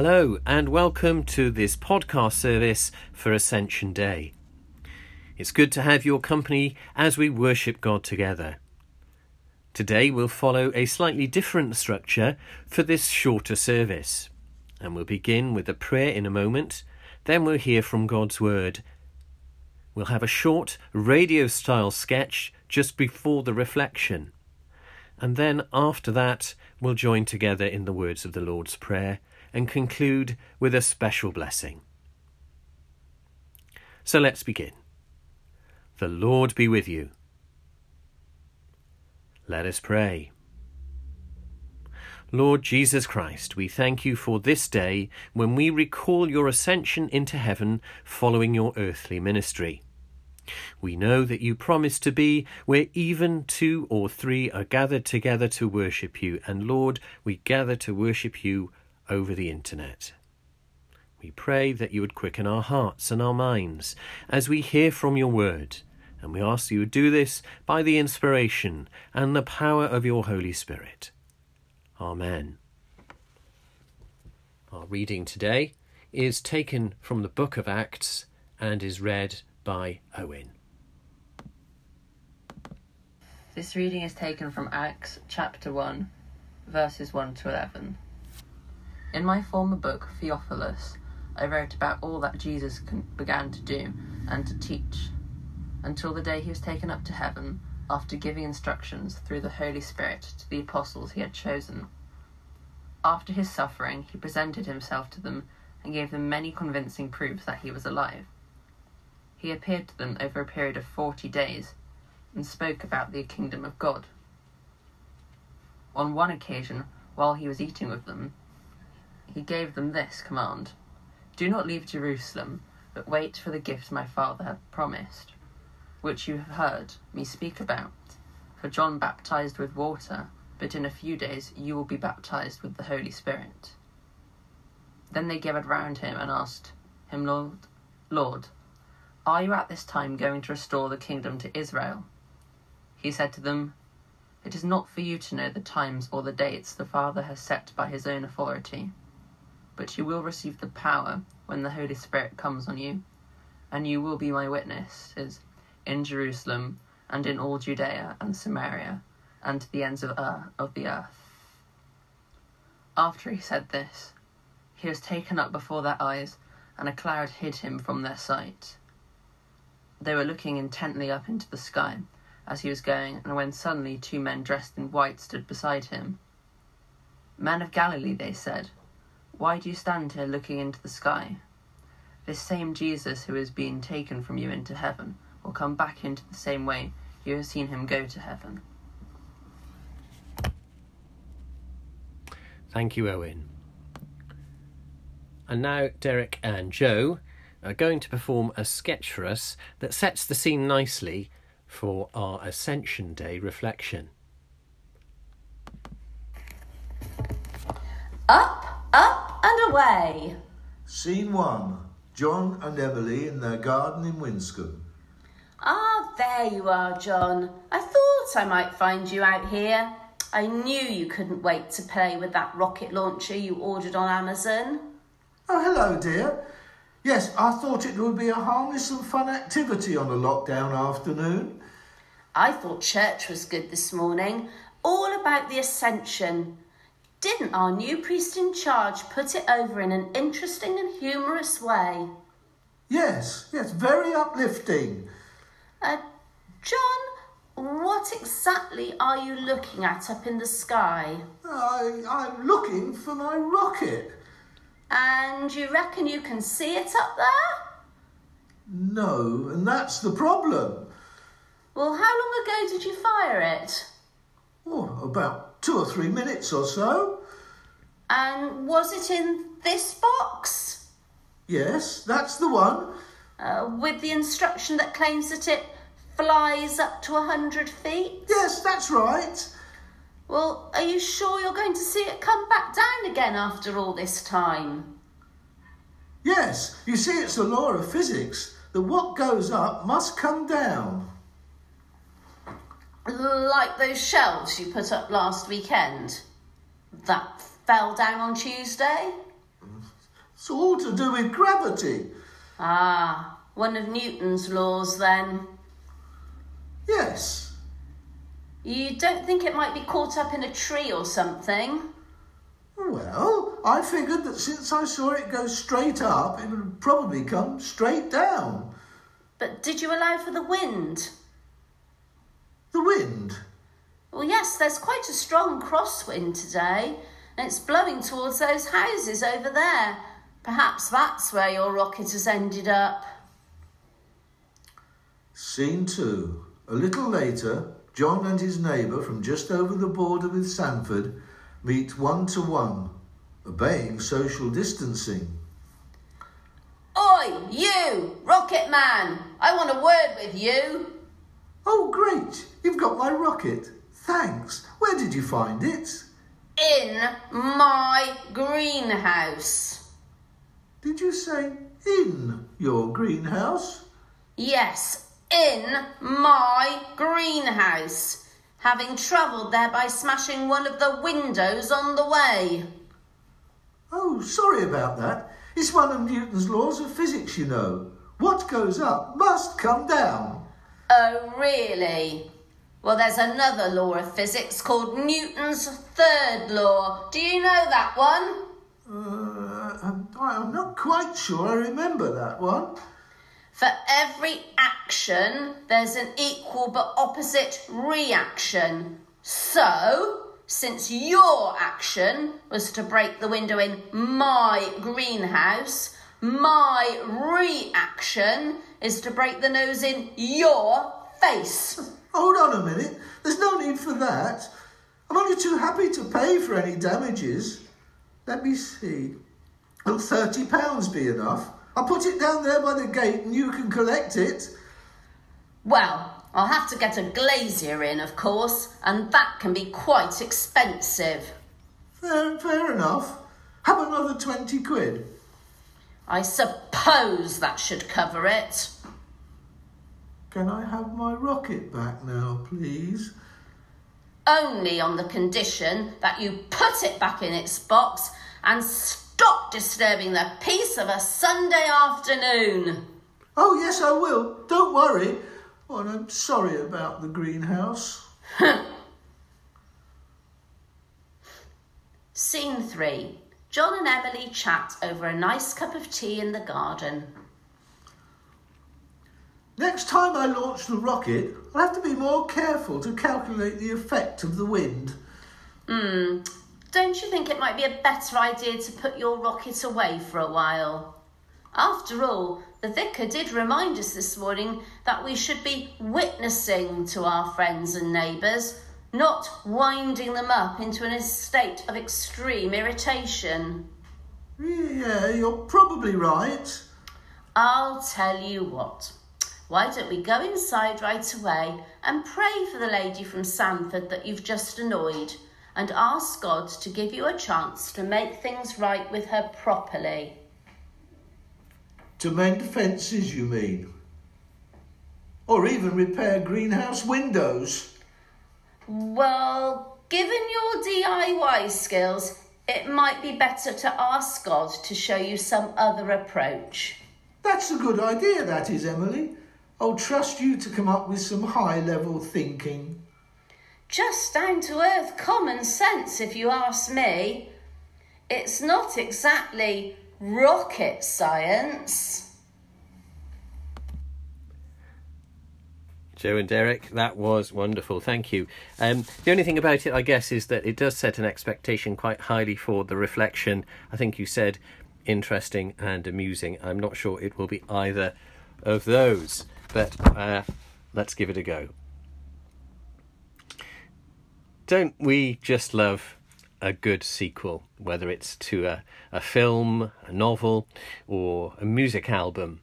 Hello, and welcome to this podcast service for Ascension Day. It's good to have your company as we worship God together. Today we'll follow a slightly different structure for this shorter service, and we'll begin with a prayer in a moment, then we'll hear from God's Word. We'll have a short radio style sketch just before the reflection, and then after that we'll join together in the words of the Lord's Prayer and conclude with a special blessing. So let's begin. The Lord be with you. Let us pray. Lord Jesus Christ, we thank you for this day when we recall your ascension into heaven following your earthly ministry. We know that you promise to be where even two or three are gathered together to worship you, and Lord, we gather to worship you over the internet. We pray that you would quicken our hearts and our minds as we hear from your word, and we ask that you would do this by the inspiration and the power of your Holy Spirit. Amen. Our reading today is taken from the book of Acts and is read by Owen. This reading is taken from Acts chapter 1, verses 1 to 11. In my former book, Theophilus, I wrote about all that Jesus began to do and to teach, until the day he was taken up to heaven, after giving instructions through the Holy Spirit to the apostles he had chosen. After his suffering, he presented himself to them and gave them many convincing proofs that he was alive. He appeared to them over a period of forty days and spoke about the kingdom of God. On one occasion, while he was eating with them, he gave them this command Do not leave Jerusalem, but wait for the gift my Father had promised, which you have heard me speak about. For John baptized with water, but in a few days you will be baptized with the Holy Spirit. Then they gathered round him and asked him, Lord, Lord, are you at this time going to restore the kingdom to Israel? He said to them, It is not for you to know the times or the dates the Father has set by his own authority, but you will receive the power when the Holy Spirit comes on you, and you will be my witnesses in Jerusalem and in all Judea and Samaria and to the ends of, uh, of the earth. After he said this, he was taken up before their eyes, and a cloud hid him from their sight. They were looking intently up into the sky as he was going, and when suddenly two men dressed in white stood beside him. Men of Galilee, they said, why do you stand here looking into the sky? This same Jesus who has been taken from you into heaven will come back into the same way you have seen him go to heaven. Thank you, Owen. And now Derek and Joe are going to perform a sketch for us that sets the scene nicely for our Ascension Day reflection. Up, up, and away. Scene one John and Emily in their garden in Winscombe. Ah, there you are, John. I thought I might find you out here. I knew you couldn't wait to play with that rocket launcher you ordered on Amazon. Oh, hello, dear. Yes, I thought it would be a harmless and fun activity on a lockdown afternoon. I thought church was good this morning, all about the ascension. Didn't our new priest in charge put it over in an interesting and humorous way? Yes, yes, very uplifting. Uh, John, what exactly are you looking at up in the sky? I, I'm looking for my rocket. And you reckon you can see it up there? No, and that's the problem. Well, how long ago did you fire it? Oh, about two or three minutes or so. And was it in this box? Yes, that's the one. Uh, with the instruction that claims that it flies up to a hundred feet? Yes, that's right. Well, are you sure you're going to see it come back down again after all this time? Yes, you see, it's the law of physics that what goes up must come down. Like those shelves you put up last weekend? That fell down on Tuesday? It's all to do with gravity. Ah, one of Newton's laws then. Yes. You don't think it might be caught up in a tree or something? Well, I figured that since I saw it go straight up, it would probably come straight down. But did you allow for the wind? The wind. Well, yes, there's quite a strong crosswind today, and it's blowing towards those houses over there. Perhaps that's where your rocket has ended up. Scene two. A little later, John and his neighbour from just over the border with Sandford meet one to one, obeying social distancing. Oi, you, Rocket Man! I want a word with you. Oh, great! You've got my rocket. Thanks. Where did you find it? In my greenhouse. Did you say in your greenhouse? Yes, in my greenhouse. Having travelled there by smashing one of the windows on the way. Oh, sorry about that. It's one of Newton's laws of physics, you know. What goes up must come down. Oh, really? Well, there's another law of physics called Newton's third law. Do you know that one? Uh, I'm- I'm not quite sure I remember that one. For every action, there's an equal but opposite reaction. So, since your action was to break the window in my greenhouse, my reaction is to break the nose in your face. Hold on a minute. There's no need for that. I'm only too happy to pay for any damages. Let me see. Will thirty pounds be enough? I'll put it down there by the gate and you can collect it. Well, I'll have to get a glazier in, of course, and that can be quite expensive. Fair, fair enough. Have another twenty quid. I suppose that should cover it. Can I have my rocket back now, please? only on the condition that you put it back in its box and stop disturbing the peace of a Sunday afternoon. Oh, yes, I will. Don't worry. Oh, and I'm sorry about the greenhouse. Scene 3 John and Emily chat over a nice cup of tea in the garden. Next time I launch the rocket, I'll have to be more careful to calculate the effect of the wind. Hmm, don't you think it might be a better idea to put your rocket away for a while? After all, the vicar did remind us this morning that we should be witnessing to our friends and neighbours, not winding them up into a state of extreme irritation. Yeah, you're probably right. I'll tell you what. Why don't we go inside right away and pray for the lady from Sandford that you've just annoyed and ask God to give you a chance to make things right with her properly? To mend fences, you mean? Or even repair greenhouse windows. Well, given your DIY skills, it might be better to ask God to show you some other approach. That's a good idea, that is, Emily. I'll trust you to come up with some high level thinking. Just down to earth common sense, if you ask me. It's not exactly rocket science. Joe and Derek, that was wonderful. Thank you. Um, the only thing about it, I guess, is that it does set an expectation quite highly for the reflection. I think you said interesting and amusing. I'm not sure it will be either of those, but uh, let's give it a go. Don't we just love a good sequel, whether it's to a, a film, a novel, or a music album?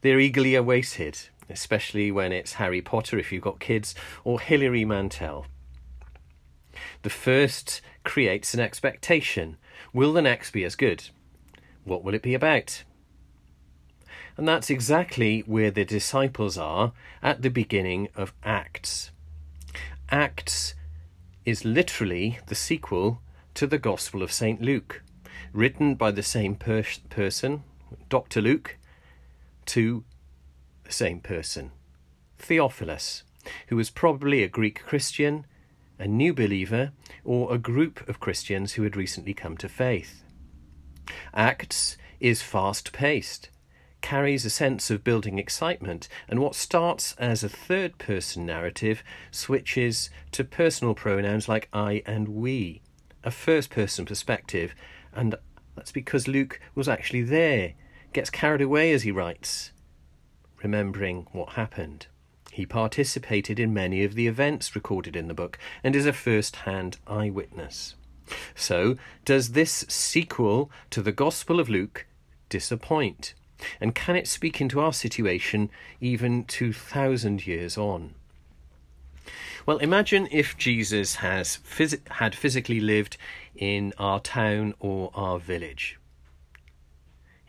They're eagerly awaited, especially when it's Harry Potter if you've got kids, or Hilary Mantel. The first creates an expectation. Will the next be as good? What will it be about? And that's exactly where the disciples are at the beginning of Acts. Acts is literally the sequel to the Gospel of St. Luke. written by the same per- person, Dr. Luke, to the same person, Theophilus, who was probably a Greek Christian, a new believer, or a group of Christians who had recently come to faith. Acts is fast paced, carries a sense of building excitement, and what starts as a third person narrative switches to personal pronouns like I and we, a first person perspective, and that's because Luke was actually there, gets carried away as he writes, remembering what happened. He participated in many of the events recorded in the book and is a first hand eyewitness. So, does this sequel to the Gospel of Luke disappoint? And can it speak into our situation even 2,000 years on? Well, imagine if Jesus has phys- had physically lived in our town or our village.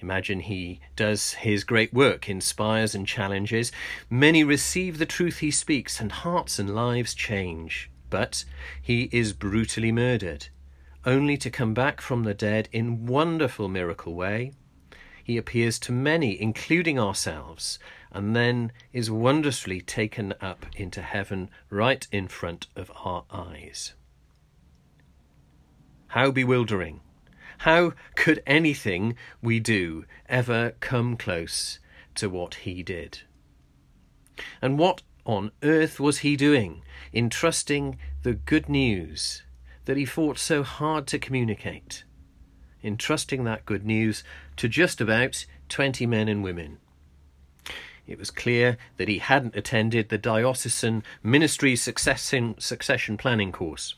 Imagine he does his great work, inspires and challenges. Many receive the truth he speaks, and hearts and lives change. But he is brutally murdered, only to come back from the dead in wonderful miracle way. He appears to many, including ourselves, and then is wondrously taken up into heaven right in front of our eyes. How bewildering! How could anything we do ever come close to what he did? And what on earth was he doing in trusting the good news that he fought so hard to communicate? In trusting that good news to just about 20 men and women. It was clear that he hadn't attended the diocesan ministry succession, succession planning course.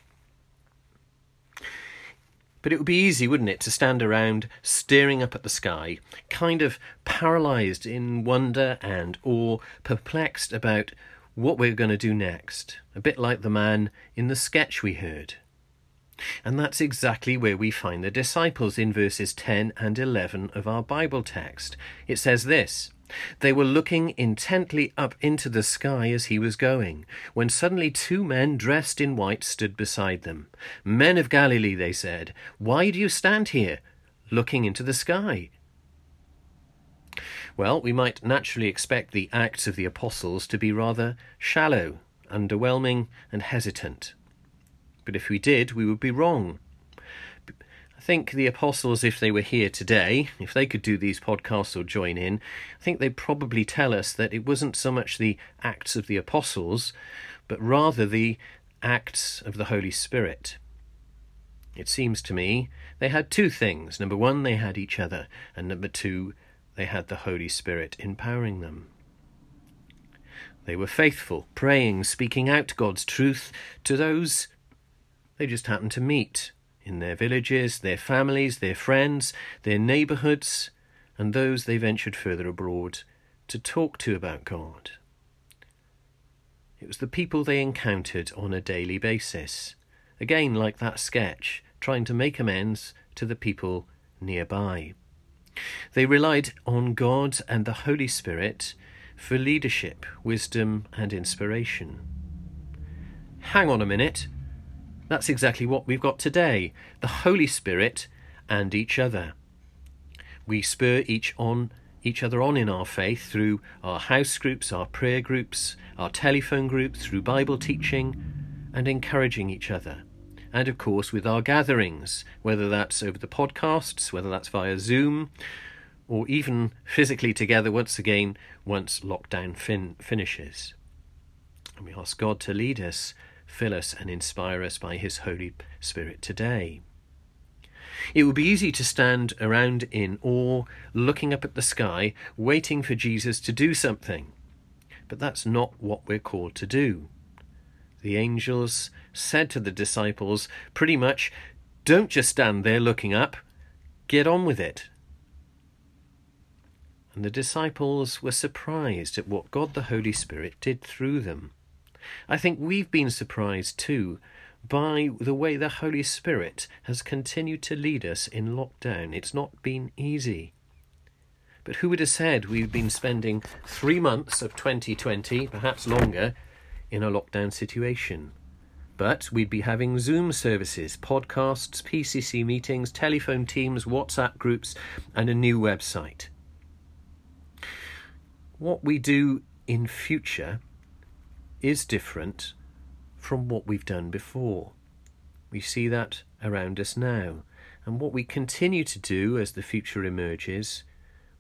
But it would be easy, wouldn't it, to stand around staring up at the sky, kind of paralysed in wonder and awe, perplexed about what we're going to do next, a bit like the man in the sketch we heard. And that's exactly where we find the disciples in verses 10 and 11 of our Bible text. It says this they were looking intently up into the sky as he was going, when suddenly two men dressed in white stood beside them. Men of Galilee, they said, why do you stand here, looking into the sky? Well, we might naturally expect the Acts of the Apostles to be rather shallow, underwhelming, and hesitant. But if we did, we would be wrong think the apostles, if they were here today, if they could do these podcasts or join in, I think they'd probably tell us that it wasn't so much the acts of the apostles, but rather the acts of the Holy Spirit. It seems to me they had two things. Number one, they had each other, and number two, they had the Holy Spirit empowering them. They were faithful, praying, speaking out God's truth to those they just happened to meet in their villages, their families, their friends, their neighbourhoods, and those they ventured further abroad to talk to about God. It was the people they encountered on a daily basis, again like that sketch, trying to make amends to the people nearby. They relied on God and the Holy Spirit for leadership, wisdom, and inspiration. Hang on a minute. That's exactly what we've got today the Holy Spirit and each other. We spur each on each other on in our faith through our house groups, our prayer groups, our telephone groups, through Bible teaching and encouraging each other. And of course, with our gatherings, whether that's over the podcasts, whether that's via Zoom, or even physically together once again once lockdown fin- finishes. And we ask God to lead us fill us and inspire us by His Holy Spirit today. It would be easy to stand around in awe, looking up at the sky, waiting for Jesus to do something. But that's not what we're called to do. The angels said to the disciples pretty much, Don't just stand there looking up, get on with it. And the disciples were surprised at what God the Holy Spirit did through them. I think we've been surprised too by the way the Holy Spirit has continued to lead us in lockdown. It's not been easy. But who would have said we've been spending three months of 2020, perhaps longer, in a lockdown situation? But we'd be having Zoom services, podcasts, PCC meetings, telephone teams, WhatsApp groups, and a new website. What we do in future is different from what we've done before. We see that around us now. And what we continue to do as the future emerges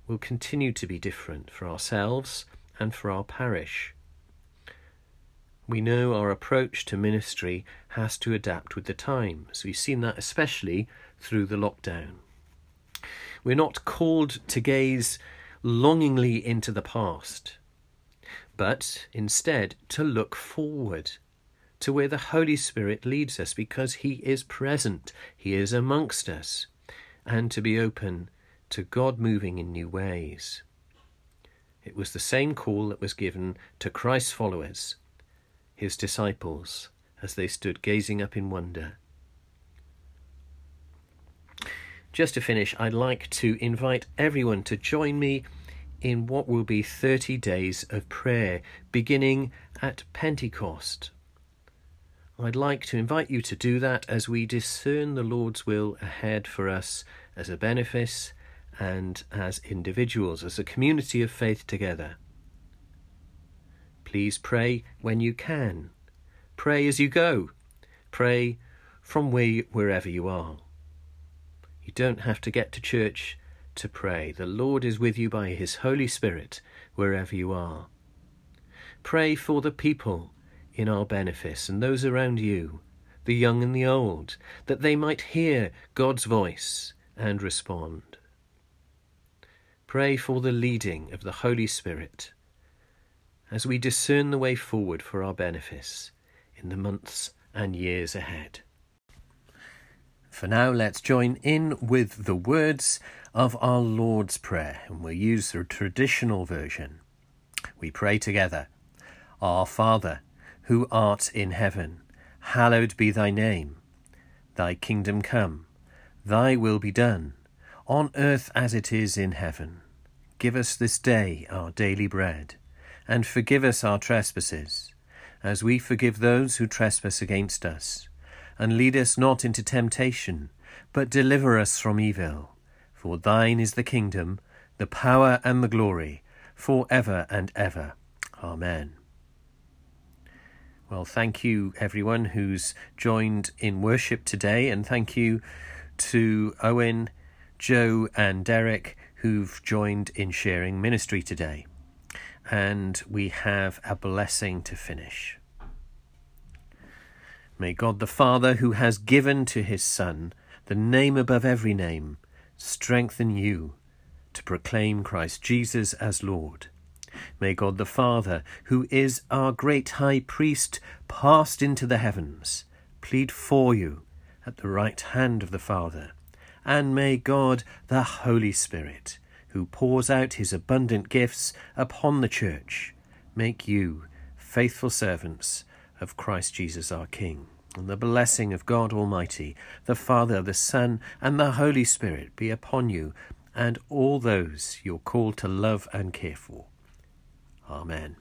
will continue to be different for ourselves and for our parish. We know our approach to ministry has to adapt with the times. We've seen that especially through the lockdown. We're not called to gaze longingly into the past, but instead to look forward to where the Holy Spirit leads us because He is present, He is amongst us, and to be open to God moving in new ways. It was the same call that was given to Christ's followers, his disciples, as they stood gazing up in wonder. Just to finish, I'd like to invite everyone to join me in what will be 30 days of prayer, beginning at Pentecost I'd like to invite you to do that as we discern the Lord's will ahead for us as a benefice and as individuals, as a community of faith together. Please pray when you can. Pray as you go. Pray from where, wherever you are. You don't have to get to church to pray. The Lord is with you by His Holy Spirit wherever you are. Pray for the people in our benefice and those around you, the young and the old, that they might hear God's voice and respond. Pray for the leading of the Holy Spirit as we discern the way forward for our benefice in the months and years ahead. For now, let's join in with the words of our Lord's Prayer, and we'll use the traditional version. We pray together Our Father, who art in heaven, hallowed be thy name. Thy kingdom come, thy will be done, on earth as it is in heaven. Give us this day our daily bread, and forgive us our trespasses, as we forgive those who trespass against us. And lead us not into temptation, but deliver us from evil. For thine is the kingdom, the power, and the glory, for ever and ever. Amen. Well, thank you everyone who's joined in worship today, and thank you to Owen, Joe, and Derek who've joined in sharing ministry today. And we have a blessing to finish. May God the Father, who has given to his Son the name above every name, strengthen you to proclaim Christ Jesus as Lord May God the Father, who is our great high priest, passed into the heavens, plead for you at the right hand of the Father. And may God the Holy Spirit, who pours out his abundant gifts upon the Church, make you faithful servants of Christ Jesus our King. And the blessing of God Almighty, the Father, the Son, and the Holy Spirit be upon you and all those you're called to love and care for. Amen.